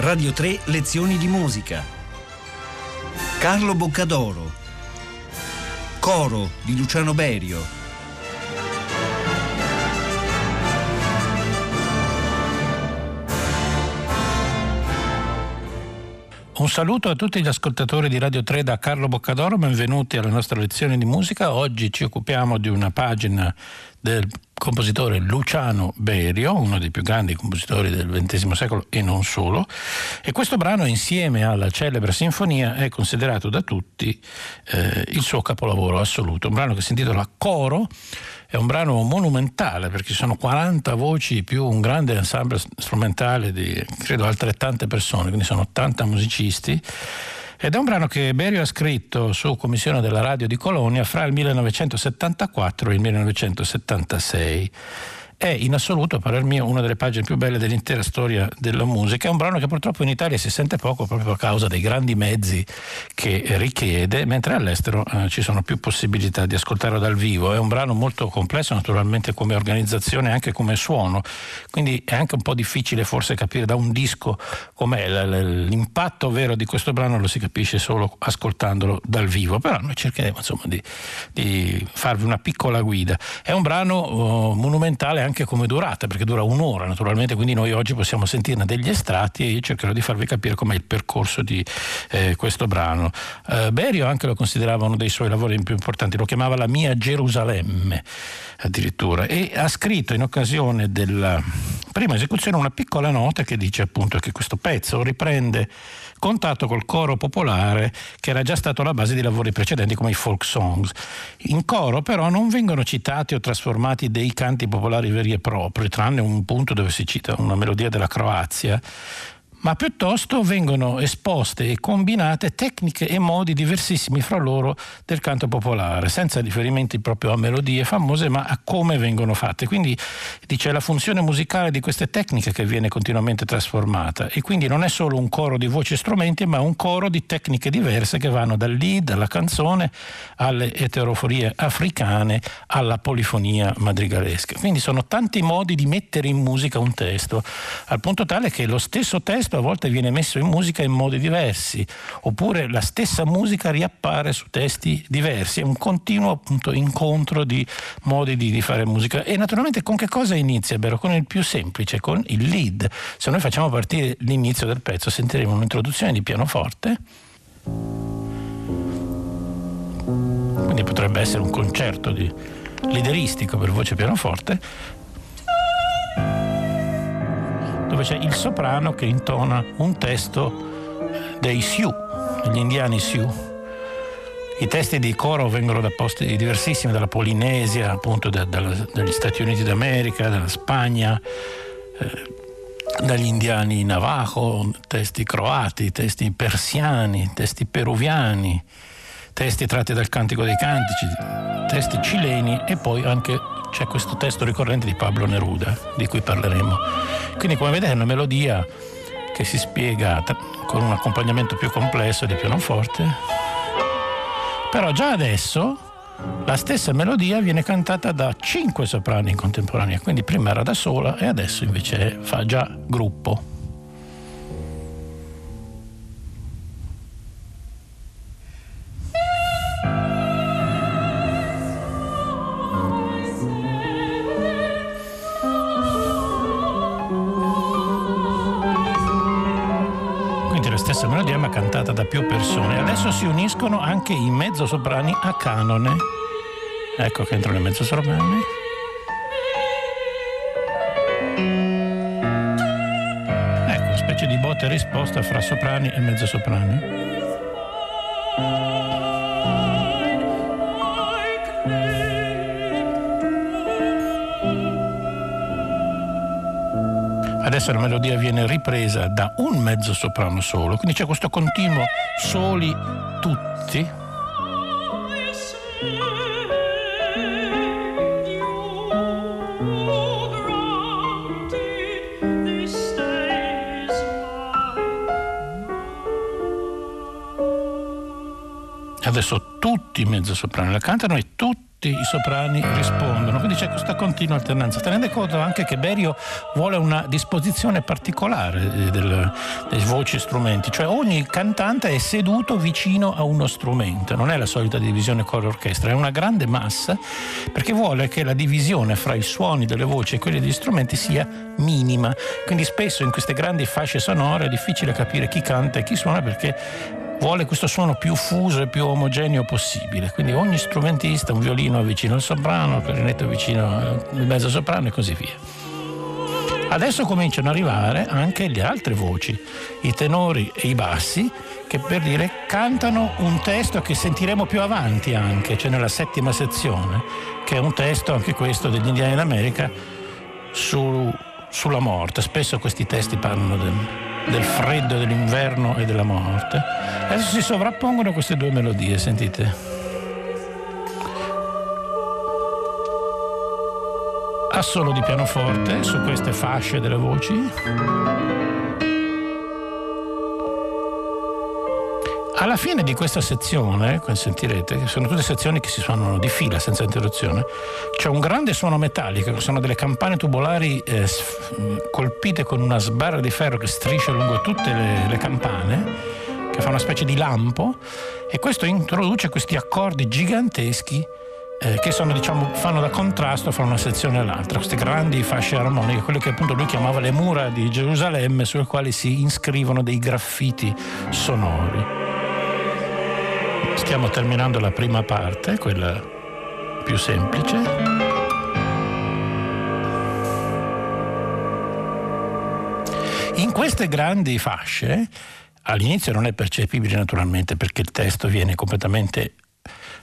Radio 3 Lezioni di musica. Carlo Boccadoro. Coro di Luciano Berio. Un saluto a tutti gli ascoltatori di Radio 3 da Carlo Boccadoro, benvenuti alla nostra lezione di musica. Oggi ci occupiamo di una pagina del compositore Luciano Berio, uno dei più grandi compositori del XX secolo e non solo, e questo brano insieme alla celebre sinfonia è considerato da tutti eh, il suo capolavoro assoluto, un brano che si intitola Coro, è un brano monumentale perché ci sono 40 voci più un grande ensemble strumentale di credo altrettante persone, quindi sono 80 musicisti. Ed è un brano che Berio ha scritto su commissione della radio di Colonia fra il 1974 e il 1976 è in assoluto, a parer mio, una delle pagine più belle dell'intera storia della musica. È un brano che purtroppo in Italia si sente poco proprio a causa dei grandi mezzi che richiede, mentre all'estero eh, ci sono più possibilità di ascoltarlo dal vivo. È un brano molto complesso naturalmente come organizzazione e anche come suono, quindi è anche un po' difficile forse capire da un disco com'è. L'impatto vero di questo brano lo si capisce solo ascoltandolo dal vivo, però noi cercheremo insomma di, di farvi una piccola guida. È un brano oh, monumentale anche come durata, perché dura un'ora naturalmente, quindi noi oggi possiamo sentirne degli estratti e io cercherò di farvi capire com'è il percorso di eh, questo brano. Eh, Berio anche lo considerava uno dei suoi lavori più importanti, lo chiamava la mia Gerusalemme addirittura e ha scritto in occasione della prima esecuzione una piccola nota che dice appunto che questo pezzo riprende contatto col coro popolare che era già stato la base di lavori precedenti come i folk songs. In coro però non vengono citati o trasformati dei canti popolari veri e propri, tranne un punto dove si cita una melodia della Croazia ma piuttosto vengono esposte e combinate tecniche e modi diversissimi fra loro del canto popolare, senza riferimenti proprio a melodie famose, ma a come vengono fatte. Quindi dice la funzione musicale di queste tecniche che viene continuamente trasformata e quindi non è solo un coro di voci e strumenti, ma un coro di tecniche diverse che vanno dal lead alla canzone alle eteroforie africane alla polifonia madrigalesca. Quindi sono tanti modi di mettere in musica un testo, al punto tale che lo stesso testo testo a volte viene messo in musica in modi diversi, oppure la stessa musica riappare su testi diversi, è un continuo appunto incontro di modi di, di fare musica. E naturalmente con che cosa inizia Bero? Con il più semplice, con il lead. Se noi facciamo partire l'inizio del pezzo, sentiremo un'introduzione di pianoforte. Quindi potrebbe essere un concerto di leaderistico per voce pianoforte dove c'è il soprano che intona un testo dei Sioux, degli indiani Sioux. I testi di coro vengono da posti diversissimi, dalla Polinesia, appunto da, da, dagli Stati Uniti d'America, dalla Spagna, eh, dagli indiani navajo, testi croati, testi persiani, testi peruviani, testi tratti dal Cantico dei Cantici, testi cileni e poi anche c'è questo testo ricorrente di Pablo Neruda, di cui parleremo. Quindi come vedete è una melodia che si spiega con un accompagnamento più complesso di pianoforte, però già adesso la stessa melodia viene cantata da cinque soprani in contemporanea, quindi prima era da sola e adesso invece fa già gruppo. Si uniscono anche i mezzosoprani a canone. Ecco che entrano i mezzosoprani. Ecco, specie di botta e risposta fra soprani e mezzosoprani. Adesso la melodia viene ripresa da un mezzo soprano solo, quindi c'è questo continuo soli tutti. Adesso tutti i mezzosoprani la cantano e tutti i soprani rispondono, quindi c'è questa continua alternanza. Tenendo conto anche che Berio vuole una disposizione particolare eh, del, dei voci e strumenti, cioè ogni cantante è seduto vicino a uno strumento, non è la solita divisione coro-orchestra, è una grande massa perché vuole che la divisione fra i suoni delle voci e quelli degli strumenti sia minima, quindi spesso in queste grandi fasce sonore è difficile capire chi canta e chi suona perché vuole questo suono più fuso e più omogeneo possibile. Quindi ogni strumentista, un violino vicino al soprano, il clarinetto vicino al mezzo soprano e così via. Adesso cominciano ad arrivare anche le altre voci, i tenori e i bassi, che per dire cantano un testo che sentiremo più avanti anche, cioè nella settima sezione, che è un testo anche questo degli indiani d'America su, sulla morte. Spesso questi testi parlano del, del freddo dell'inverno e della morte. Adesso si sovrappongono queste due melodie, sentite. Assolo di pianoforte su queste fasce delle voci. Alla fine di questa sezione, sentirete, che sono tutte sezioni che si suonano di fila senza interruzione, c'è un grande suono metallico, sono delle campane tubolari eh, colpite con una sbarra di ferro che striscia lungo tutte le, le campane, che fa una specie di lampo, e questo introduce questi accordi giganteschi eh, che sono, diciamo, fanno da contrasto fra una sezione e l'altra, queste grandi fasce armoniche, quelle che appunto lui chiamava le mura di Gerusalemme, sulle quali si iscrivono dei graffiti sonori. Stiamo terminando la prima parte, quella più semplice. In queste grandi fasce, all'inizio non è percepibile naturalmente perché il testo viene completamente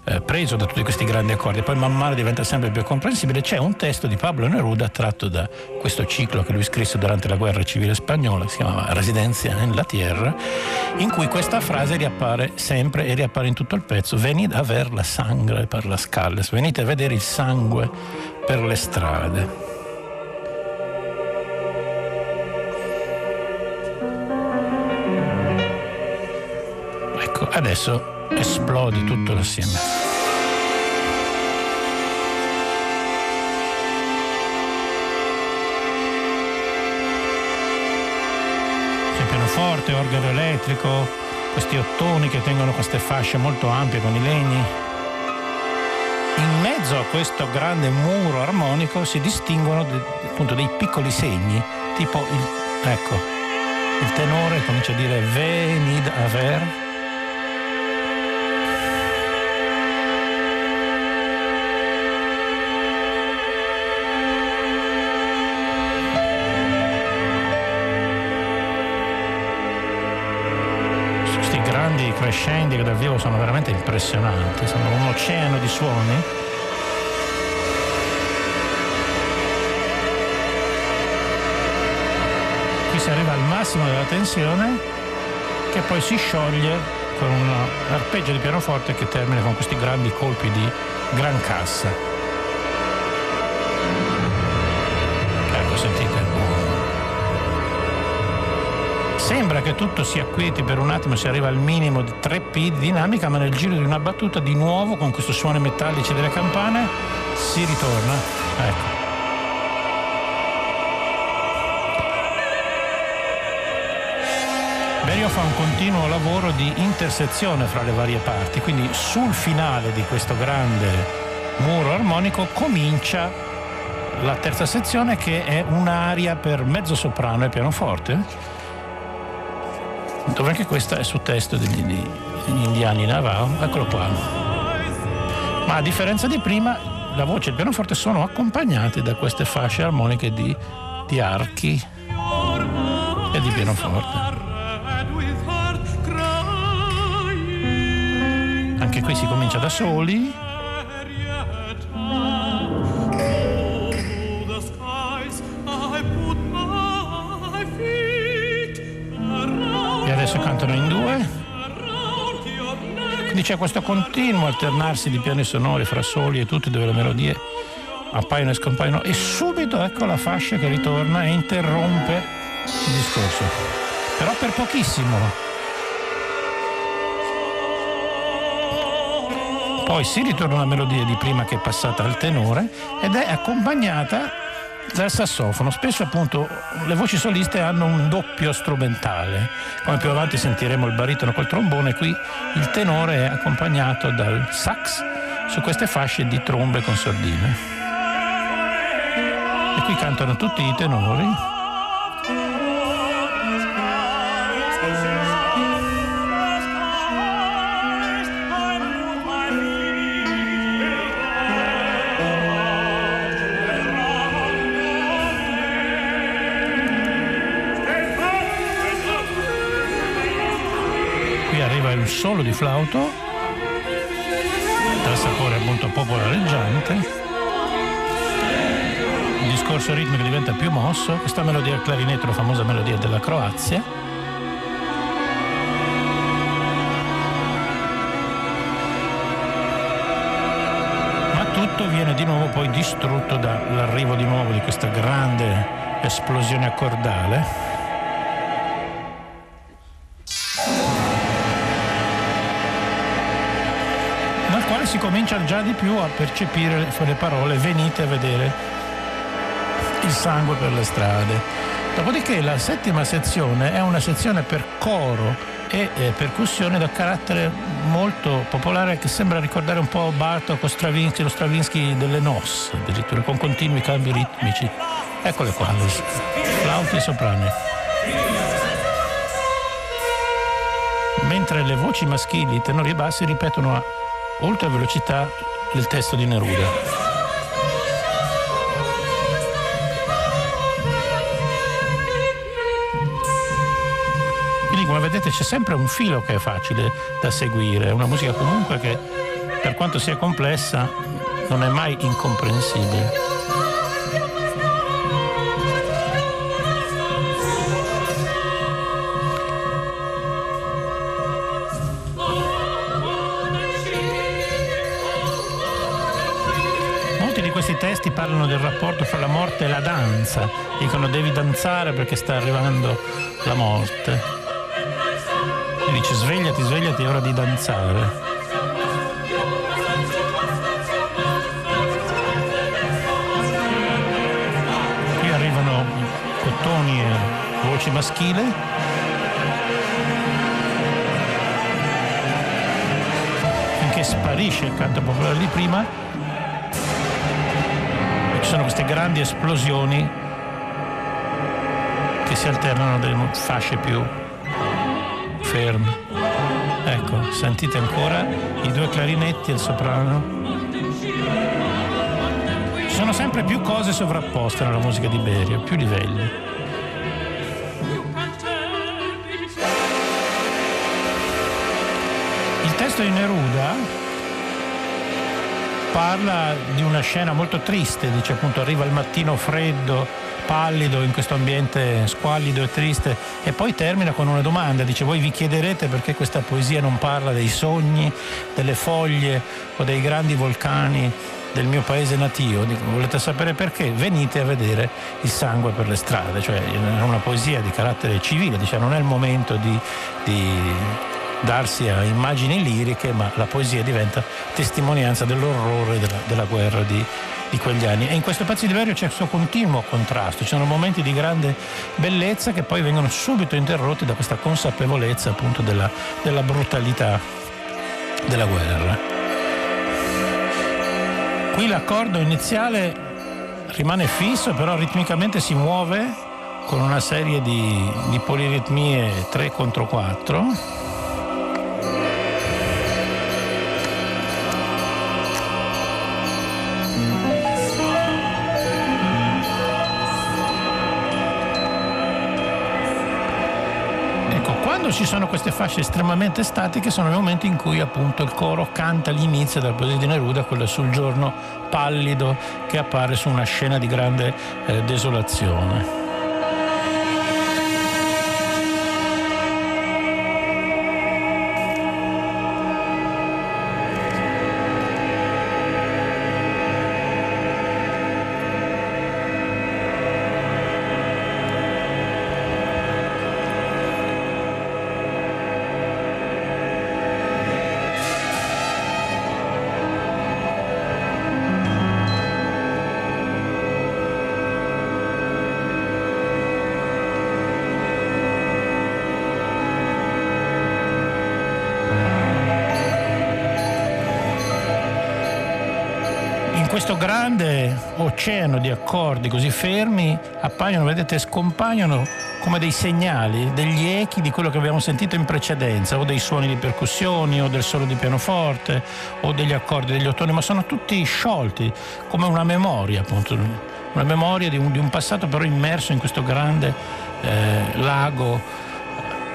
eh, preso da tutti questi grandi accordi, poi man mano diventa sempre più comprensibile. C'è un testo di Pablo Neruda tratto da questo ciclo che lui scrisse durante la guerra civile spagnola, si chiamava Residencia en la Tierra, in cui questa frase riappare sempre e riappare in tutto il pezzo. Venite a ver la sangre per las calles, venite a vedere il sangue per le strade. Ecco, adesso esplode tutto assieme. pianoforte, organo elettrico, questi ottoni che tengono queste fasce molto ampie con i legni. In mezzo a questo grande muro armonico si distinguono appunto dei piccoli segni, tipo il, ecco, il tenore comincia a dire venid a ver, crescendi che dal vivo sono veramente impressionanti, sono un oceano di suoni. Qui si arriva al massimo della tensione che poi si scioglie con un arpeggio di pianoforte che termina con questi grandi colpi di gran cassa. Sembra che tutto si acquieti per un attimo, si arriva al minimo di 3P di dinamica, ma nel giro di una battuta di nuovo con questo suono metallici delle campane si ritorna. Ecco. Berio fa un continuo lavoro di intersezione fra le varie parti, quindi sul finale di questo grande muro armonico comincia la terza sezione che è un'aria per mezzo soprano e pianoforte dove anche questa è su testo degli, degli indiani Navajo, eccolo qua. Ma a differenza di prima, la voce e il pianoforte sono accompagnati da queste fasce armoniche di, di archi e di pianoforte. Anche qui si comincia da soli, Quindi c'è questo continuo alternarsi di piani sonori fra soli e tutti dove le melodie appaiono e scompaiono e subito ecco la fascia che ritorna e interrompe il discorso. Però per pochissimo. Poi si ritorna alla melodia di prima che è passata al tenore ed è accompagnata dal sassofono. Spesso appunto le voci soliste hanno un doppio strumentale, come più avanti sentiremo il baritono col trombone, qui il tenore è accompagnato dal sax su queste fasce di trombe con sordine. E qui cantano tutti i tenori solo di flauto dal sapore appunto popolareggiante il discorso ritmico diventa più mosso. Questa melodia al clarinetto la famosa melodia della Croazia. Ma tutto viene di nuovo poi distrutto dall'arrivo di nuovo di questa grande esplosione accordale si comincia già di più a percepire le parole venite a vedere il sangue per le strade. Dopodiché la settima sezione è una sezione per coro e eh, percussione da carattere molto popolare che sembra ricordare un po' Bartok o Stravinsky, lo Stravinsky delle NOS, addirittura con continui cambi ritmici. Eccole qua, flauti e soprani. Mentre le voci maschili, tenori e bassi ripetono a oltre velocità del testo di Neruda. Quindi come vedete c'è sempre un filo che è facile da seguire, una musica comunque che per quanto sia complessa non è mai incomprensibile. Parlano del rapporto fra la morte e la danza, dicono devi danzare perché sta arrivando la morte. E dice svegliati, svegliati, è ora di danzare. Qui arrivano cottoni e voci maschile. Finché sparisce il canto popolare di prima ci sono queste grandi esplosioni che si alternano delle fasce più ferme. Ecco, sentite ancora i due clarinetti e il soprano. Ci sono sempre più cose sovrapposte nella musica di Berio, più livelli. Il testo di Neruda parla di una scena molto triste, dice appunto arriva il mattino freddo, pallido in questo ambiente squallido e triste e poi termina con una domanda, dice voi vi chiederete perché questa poesia non parla dei sogni, delle foglie o dei grandi vulcani del mio paese natio, Dico, volete sapere perché? Venite a vedere il sangue per le strade, cioè è una poesia di carattere civile, dice non è il momento di, di darsi a immagini liriche, ma la poesia diventa testimonianza dell'orrore della, della guerra di, di, quegli anni. E in questo pezzo di Verio c'è questo continuo contrasto, ci sono momenti di grande bellezza che poi vengono subito interrotti da questa consapevolezza appunto della, della brutalità della guerra. Qui l'accordo iniziale rimane fisso, però ritmicamente si muove con una serie di, di poliritmie 3 contro 4 Quando ci sono queste fasce estremamente statiche sono i momenti in cui appunto il coro canta l'inizio della poesia di Neruda, quello sul giorno pallido che appare su una scena di grande eh, desolazione. Oceano di accordi così fermi appaiono, vedete, scompaiono come dei segnali, degli echi di quello che abbiamo sentito in precedenza, o dei suoni di percussioni, o del solo di pianoforte, o degli accordi degli ottoni, ma sono tutti sciolti, come una memoria, appunto, una memoria di un, di un passato però immerso in questo grande eh, lago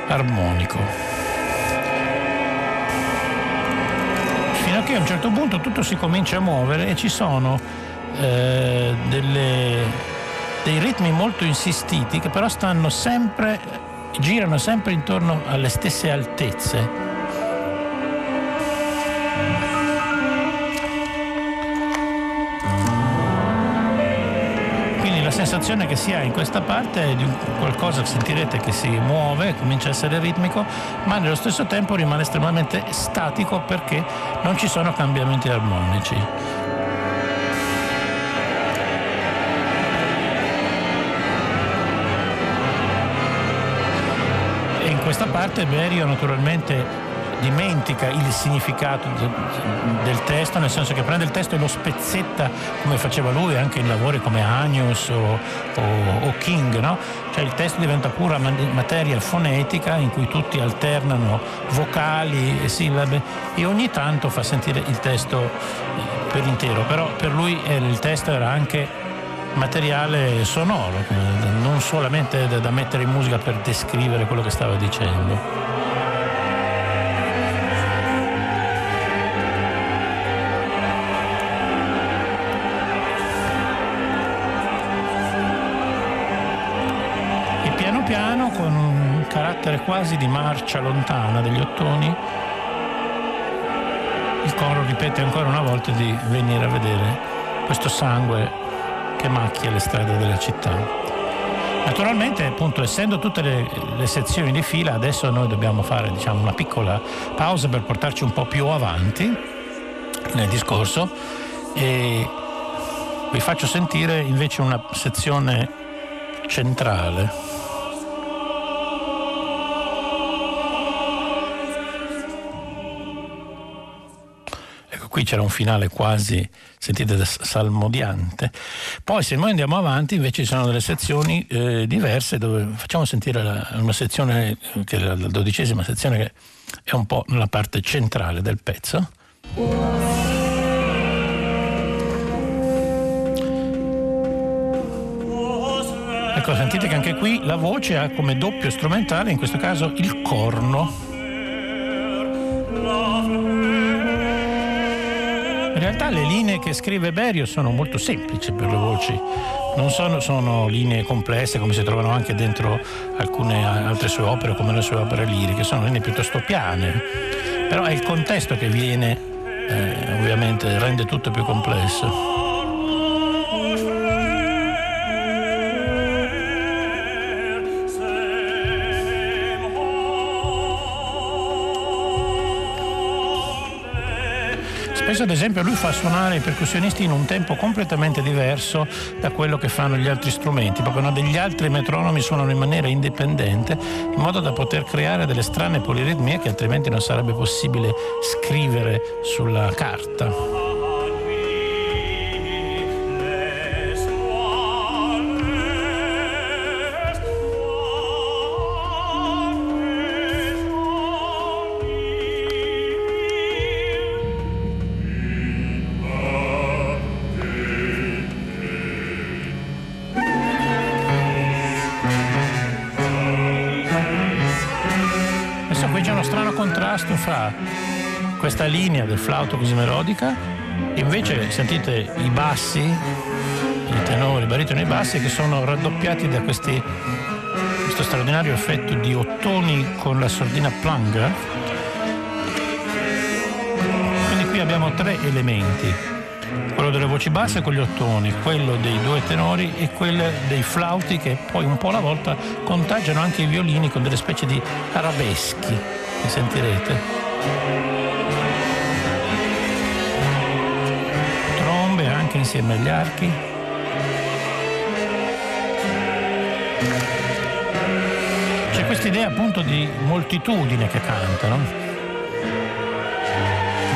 armonico. fino a che a un certo punto tutto si comincia a muovere e ci sono eh, delle, dei ritmi molto insistiti che però stanno sempre, girano sempre intorno alle stesse altezze. sensazione che si ha in questa parte è di qualcosa che sentirete che si muove, comincia a essere ritmico, ma nello stesso tempo rimane estremamente statico perché non ci sono cambiamenti armonici. Questa parte Berio naturalmente dimentica il significato de, del testo, nel senso che prende il testo e lo spezzetta come faceva lui anche in lavori come Agnus o, o, o King, no? Cioè il testo diventa pura materia fonetica in cui tutti alternano vocali e sillabe e ogni tanto fa sentire il testo eh, per intero, però per lui il testo era anche materiale sonoro, non solamente da mettere in musica per descrivere quello che stava dicendo. carattere quasi di marcia lontana degli ottoni, il coro ripete ancora una volta di venire a vedere questo sangue che macchia le strade della città. Naturalmente, appunto, essendo tutte le, le, sezioni di fila, adesso noi dobbiamo fare diciamo, una piccola pausa per portarci un po' più avanti nel discorso e vi faccio sentire invece una sezione centrale. Qui c'era un finale quasi, sentite, salmodiante. Poi se noi andiamo avanti invece ci sono delle sezioni eh, diverse dove facciamo sentire la, una sezione, che è la, la dodicesima sezione che è un po' nella parte centrale del pezzo. Ecco, sentite che anche qui la voce ha come doppio strumentale, in questo caso il corno. Realtà le linee che scrive Berio sono molto semplici per le voci, non sono, sono linee complesse come si trovano anche dentro alcune altre sue opere come le sue opere liriche, sono linee piuttosto piane, però è il contesto che viene, eh, ovviamente rende tutto più complesso. Spesso ad esempio lui fa suonare i percussionisti in un tempo completamente diverso da quello che fanno gli altri strumenti, proprio no, degli altri metronomi suonano in maniera indipendente in modo da poter creare delle strane poliritmie che altrimenti non sarebbe possibile scrivere sulla carta. Fra questa linea del flauto così melodica e invece sentite i bassi, i tenori, i baritoni bassi che sono raddoppiati da questi, questo straordinario effetto di ottoni con la sordina planga. Quindi qui abbiamo tre elementi, quello delle voci basse con gli ottoni, quello dei due tenori e quello dei flauti che poi un po' alla volta contagiano anche i violini con delle specie di arabeschi mi sentirete. Trombe anche insieme agli archi. C'è questa idea appunto di moltitudine che cantano.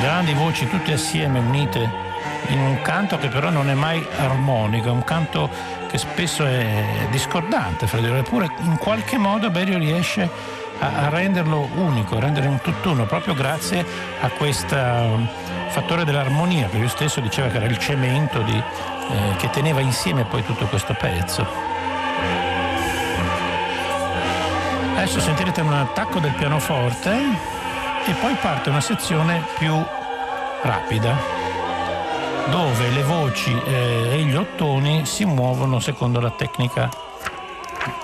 Grandi voci tutte assieme unite in un canto che però non è mai armonico, è un canto che spesso è discordante fra di loro, eppure in qualche modo Berio riesce a, a renderlo unico, a rendere un tutt'uno, proprio grazie a questo um, fattore dell'armonia che lui stesso diceva che era il cemento di, eh, che teneva insieme poi tutto questo pezzo. Adesso sentirete un attacco del pianoforte e poi parte una sezione più rapida dove le voci eh, e gli ottoni si muovono secondo la tecnica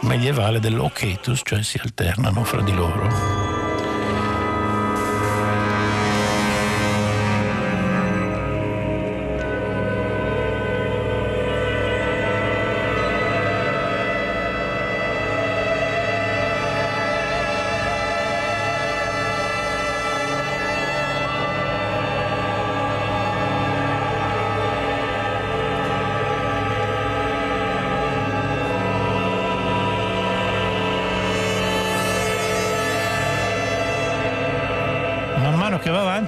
medievale dell'oketus, cioè si alternano fra di loro.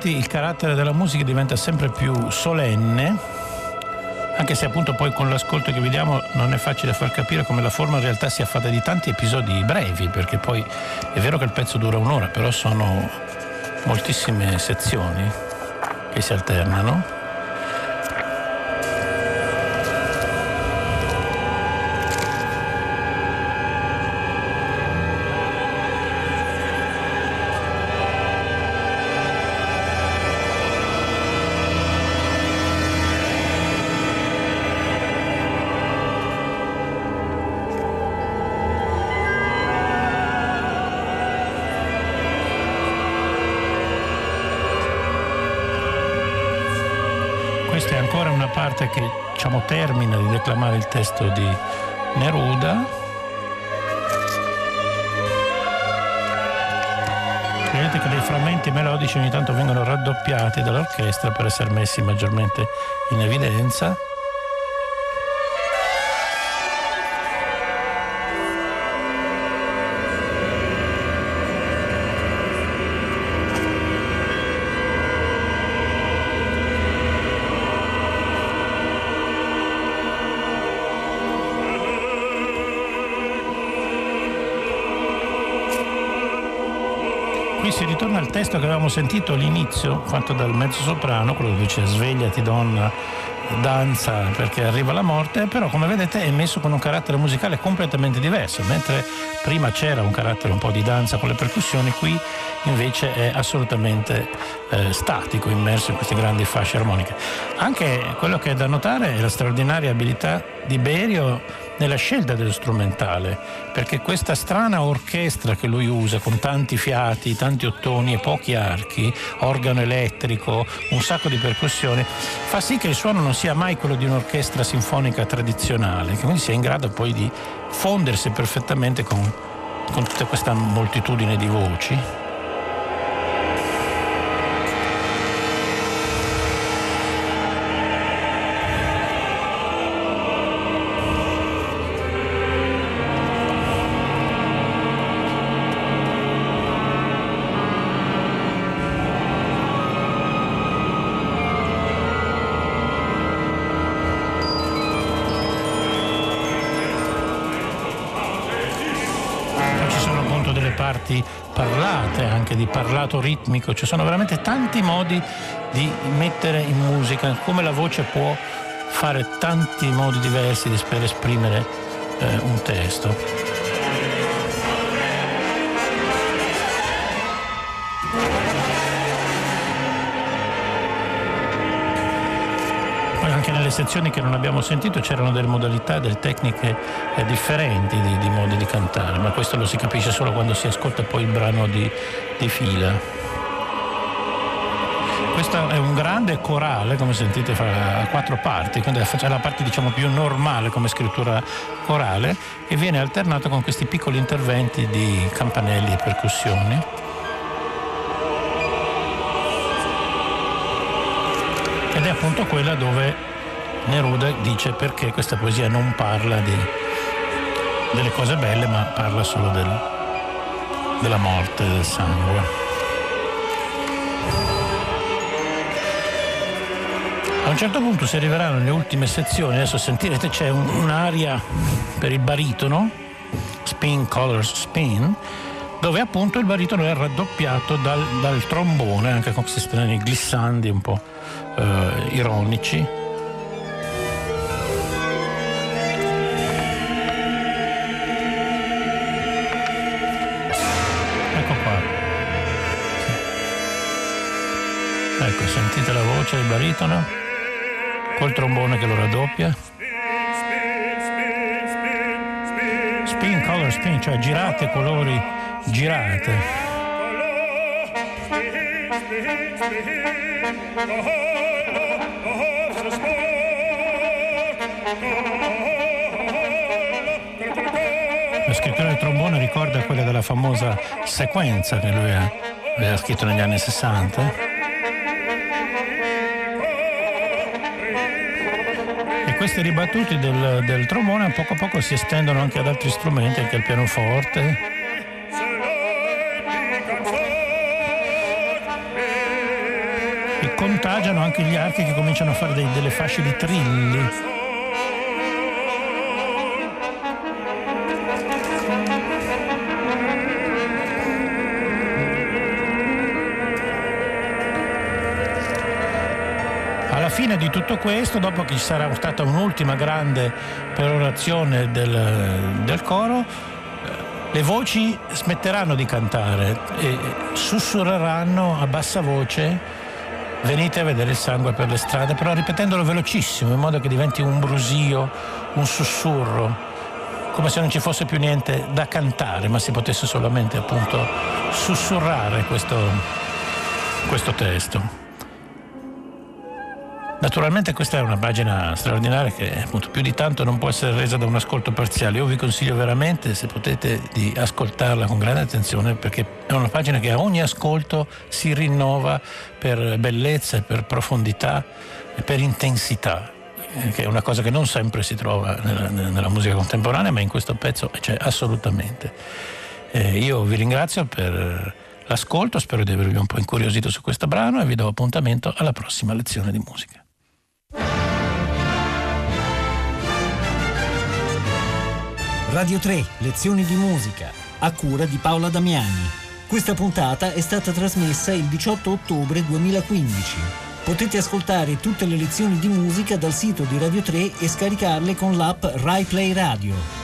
Avanti il carattere della musica diventa sempre più solenne, anche se appunto poi con l'ascolto che vediamo non è facile far capire come la forma in realtà sia fatta di tanti episodi brevi, perché poi è vero che il pezzo dura un'ora, però sono moltissime sezioni che si alternano. Parte che diciamo, termina di declamare il testo di Neruda. Vedete che dei frammenti melodici ogni tanto vengono raddoppiati dall'orchestra per essere messi maggiormente in evidenza. Ritorna al testo che avevamo sentito all'inizio, fatto dal mezzo soprano, quello che dice svegliati donna, danza perché arriva la morte, però come vedete è messo con un carattere musicale completamente diverso, mentre prima c'era un carattere un po' di danza con le percussioni, qui invece è assolutamente eh, statico, immerso in queste grandi fasce armoniche. Anche quello che è da notare è la straordinaria abilità di Berio nella scelta dello strumentale, perché questa strana orchestra che lui usa con tanti fiati, tanti ottoni e pochi archi, organo elettrico, un sacco di percussioni, fa sì che il suono non sia mai quello di un'orchestra sinfonica tradizionale, che quindi sia in grado poi di fondersi perfettamente con, con tutta questa moltitudine di voci. Parlato ritmico, ci sono veramente tanti modi di mettere in musica, come la voce può fare tanti modi diversi per esprimere eh, un testo. Nelle sezioni che non abbiamo sentito c'erano delle modalità, delle tecniche eh, differenti di, di, modi di cantare, ma questo lo si capisce solo quando si ascolta poi il brano di, di fila. Questo è un grande corale, come sentite, fa quattro parti, quindi è la parte diciamo più normale come scrittura corale e viene alternato con questi piccoli interventi di campanelli e percussioni. ed è appunto quella dove Neruda dice perché questa poesia non parla di, delle cose belle ma parla solo del, della morte, del sangue. A un certo punto si arriveranno alle ultime sezioni, adesso sentirete c'è un, un'aria per il baritono, Spin Colors Spin, dove appunto il baritono è raddoppiato dal, dal trombone, anche con questi strani glissandi un po' eh, ironici. Del baritono col trombone che lo raddoppia. Spin, color spin, cioè girate colori, girate. La scrittura del trombone ricorda quella della famosa sequenza che lui aveva scritto negli anni 60. Questi ribattuti del, del trombone poco a poco si estendono anche ad altri strumenti, anche al pianoforte. E contagiano anche gli archi che cominciano a fare dei, delle fasce di trilli. Fine di tutto questo, dopo che ci sarà stata un'ultima grande perorazione del, del coro, le voci smetteranno di cantare e sussurreranno a bassa voce venite a vedere il sangue per le strade, però ripetendolo velocissimo in modo che diventi un brusio, un sussurro, come se non ci fosse più niente da cantare, ma si potesse solamente appunto sussurrare questo, questo testo. Naturalmente questa è una pagina straordinaria che appunto più di tanto non può essere resa da un ascolto parziale. Io vi consiglio veramente, se potete, di ascoltarla con grande attenzione perché è una pagina che a ogni ascolto si rinnova per bellezza, per profondità e per intensità che è una cosa che non sempre si trova nella, nella musica contemporanea, ma in questo pezzo c'è assolutamente. Eh, io vi ringrazio per l'ascolto, spero di avervi un po' incuriosito su questo brano e vi do appuntamento alla prossima lezione di musica. Radio 3, lezioni di musica, a cura di Paola Damiani. Questa puntata è stata trasmessa il 18 ottobre 2015. Potete ascoltare tutte le lezioni di musica dal sito di Radio 3 e scaricarle con l'app RaiPlay Radio.